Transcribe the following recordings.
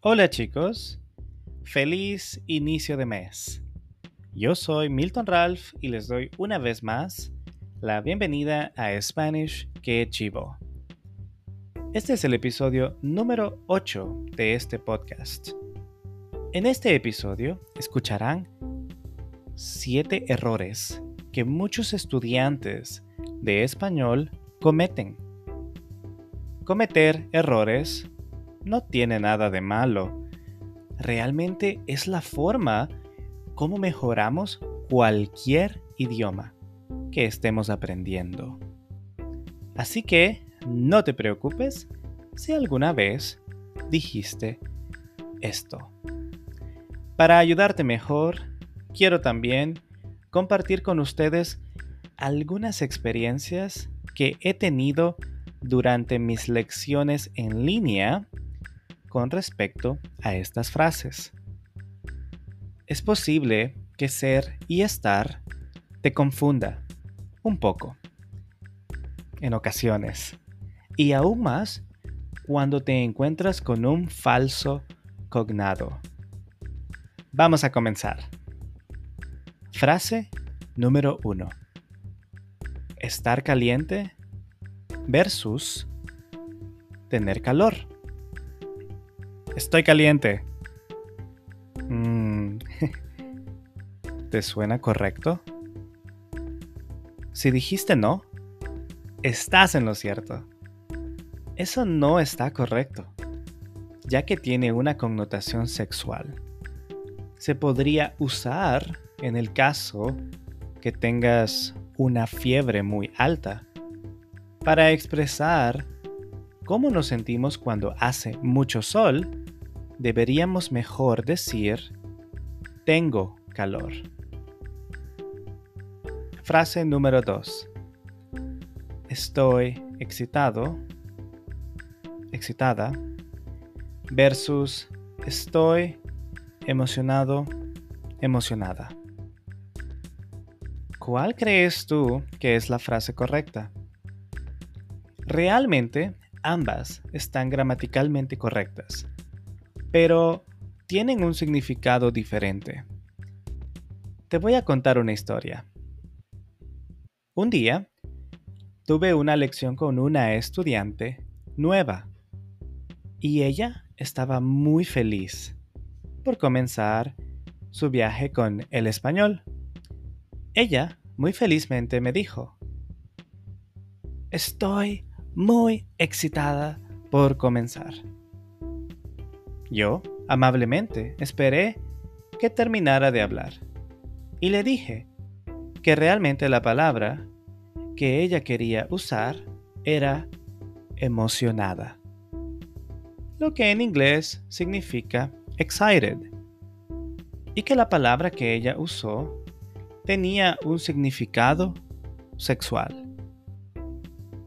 Hola chicos, feliz inicio de mes. Yo soy Milton Ralph y les doy una vez más la bienvenida a Spanish que chivo. Este es el episodio número 8 de este podcast. En este episodio escucharán 7 errores que muchos estudiantes de español cometen. Cometer errores no tiene nada de malo. Realmente es la forma como mejoramos cualquier idioma que estemos aprendiendo. Así que no te preocupes si alguna vez dijiste esto. Para ayudarte mejor, quiero también compartir con ustedes algunas experiencias que he tenido durante mis lecciones en línea con respecto a estas frases. Es posible que ser y estar te confunda un poco en ocasiones y aún más cuando te encuentras con un falso cognado. Vamos a comenzar. Frase número 1. Estar caliente versus tener calor. Estoy caliente. Mm. ¿Te suena correcto? Si dijiste no, estás en lo cierto. Eso no está correcto, ya que tiene una connotación sexual. Se podría usar en el caso que tengas una fiebre muy alta para expresar cómo nos sentimos cuando hace mucho sol deberíamos mejor decir tengo calor. Frase número 2. Estoy excitado, excitada, versus estoy emocionado, emocionada. ¿Cuál crees tú que es la frase correcta? Realmente ambas están gramaticalmente correctas pero tienen un significado diferente. Te voy a contar una historia. Un día, tuve una lección con una estudiante nueva y ella estaba muy feliz por comenzar su viaje con el español. Ella muy felizmente me dijo, estoy muy excitada por comenzar. Yo, amablemente, esperé que terminara de hablar y le dije que realmente la palabra que ella quería usar era emocionada, lo que en inglés significa excited, y que la palabra que ella usó tenía un significado sexual.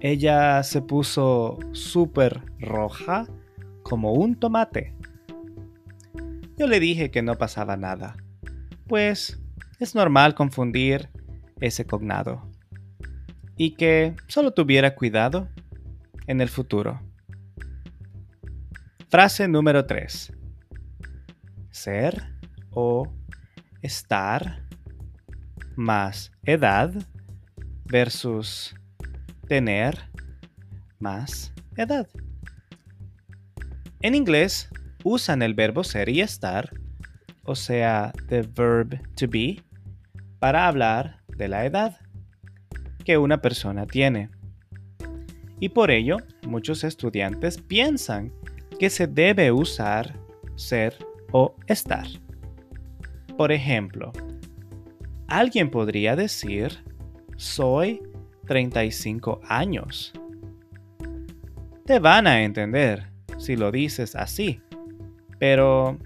Ella se puso súper roja como un tomate yo le dije que no pasaba nada, pues es normal confundir ese cognado y que solo tuviera cuidado en el futuro. Frase número 3. Ser o estar más edad versus tener más edad. En inglés usan el verbo ser y estar, o sea, the verb to be, para hablar de la edad que una persona tiene. Y por ello, muchos estudiantes piensan que se debe usar ser o estar. Por ejemplo, alguien podría decir, soy 35 años. Te van a entender si lo dices así pero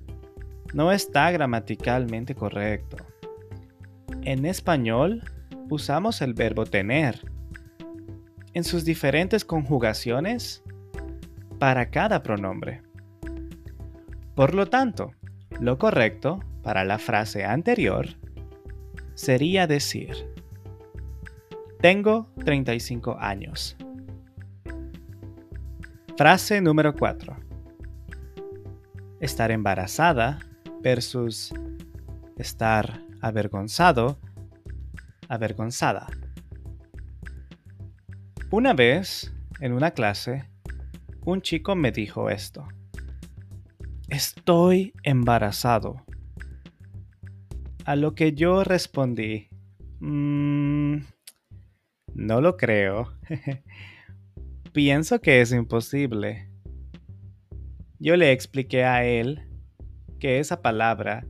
no está gramaticalmente correcto. En español usamos el verbo tener en sus diferentes conjugaciones para cada pronombre. Por lo tanto, lo correcto para la frase anterior sería decir, tengo 35 años. Frase número 4 estar embarazada versus estar avergonzado, avergonzada. Una vez, en una clase, un chico me dijo esto. Estoy embarazado. A lo que yo respondí, mmm, no lo creo. Pienso que es imposible. Yo le expliqué a él que esa palabra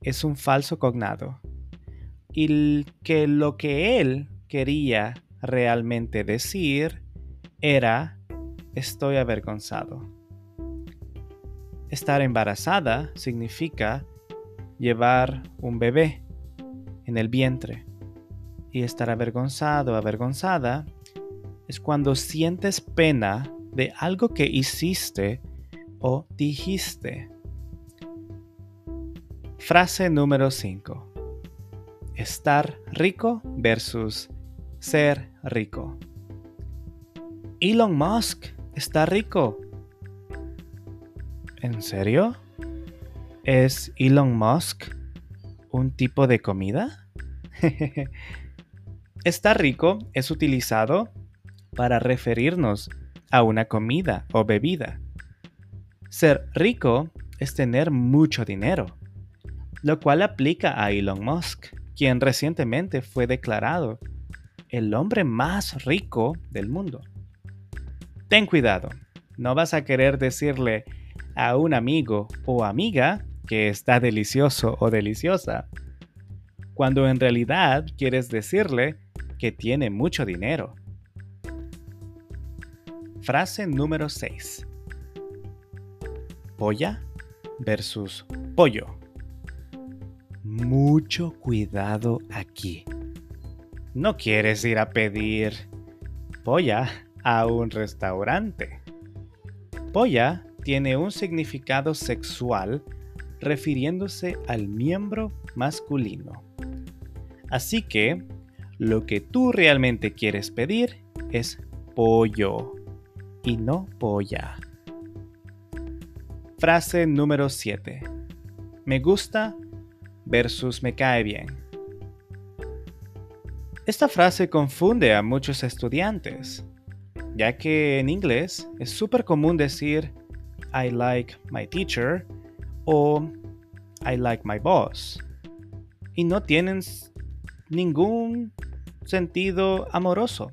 es un falso cognado y que lo que él quería realmente decir era estoy avergonzado. Estar embarazada significa llevar un bebé en el vientre. Y estar avergonzado, avergonzada, es cuando sientes pena de algo que hiciste o dijiste. Frase número 5. Estar rico versus ser rico. Elon Musk está rico. ¿En serio? ¿Es Elon Musk un tipo de comida? Estar rico es utilizado para referirnos a una comida o bebida. Ser rico es tener mucho dinero, lo cual aplica a Elon Musk, quien recientemente fue declarado el hombre más rico del mundo. Ten cuidado, no vas a querer decirle a un amigo o amiga que está delicioso o deliciosa, cuando en realidad quieres decirle que tiene mucho dinero. Frase número 6. Polla versus pollo. Mucho cuidado aquí. No quieres ir a pedir polla a un restaurante. Polla tiene un significado sexual refiriéndose al miembro masculino. Así que lo que tú realmente quieres pedir es pollo y no polla. Frase número 7. Me gusta versus me cae bien. Esta frase confunde a muchos estudiantes, ya que en inglés es súper común decir I like my teacher o I like my boss. Y no tienen ningún sentido amoroso.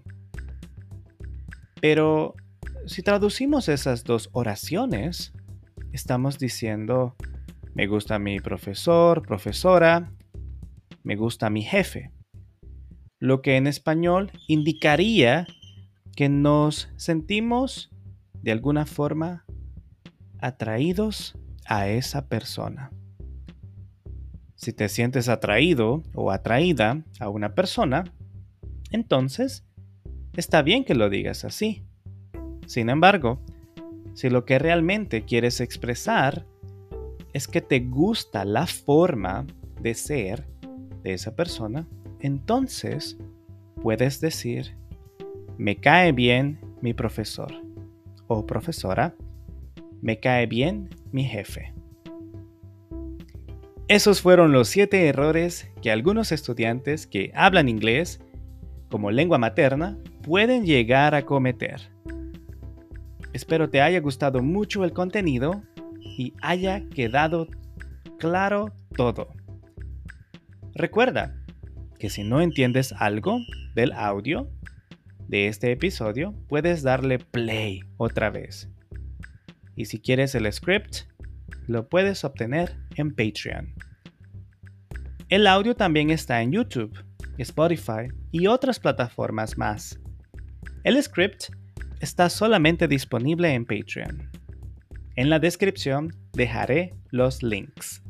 Pero si traducimos esas dos oraciones, estamos diciendo, me gusta mi profesor, profesora, me gusta mi jefe. Lo que en español indicaría que nos sentimos de alguna forma atraídos a esa persona. Si te sientes atraído o atraída a una persona, entonces está bien que lo digas así. Sin embargo, si lo que realmente quieres expresar es que te gusta la forma de ser de esa persona, entonces puedes decir, me cae bien mi profesor o profesora, me cae bien mi jefe. Esos fueron los 7 errores que algunos estudiantes que hablan inglés como lengua materna pueden llegar a cometer. Espero te haya gustado mucho el contenido y haya quedado claro todo. Recuerda que si no entiendes algo del audio de este episodio, puedes darle play otra vez. Y si quieres el script, lo puedes obtener en Patreon. El audio también está en YouTube, Spotify y otras plataformas más. El script está solamente disponible en Patreon. En la descripción dejaré los links.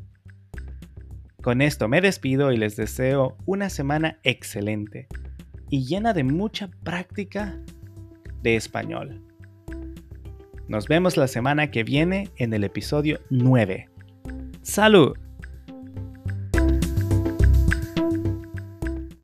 Con esto me despido y les deseo una semana excelente y llena de mucha práctica de español. Nos vemos la semana que viene en el episodio 9. ¡Salud!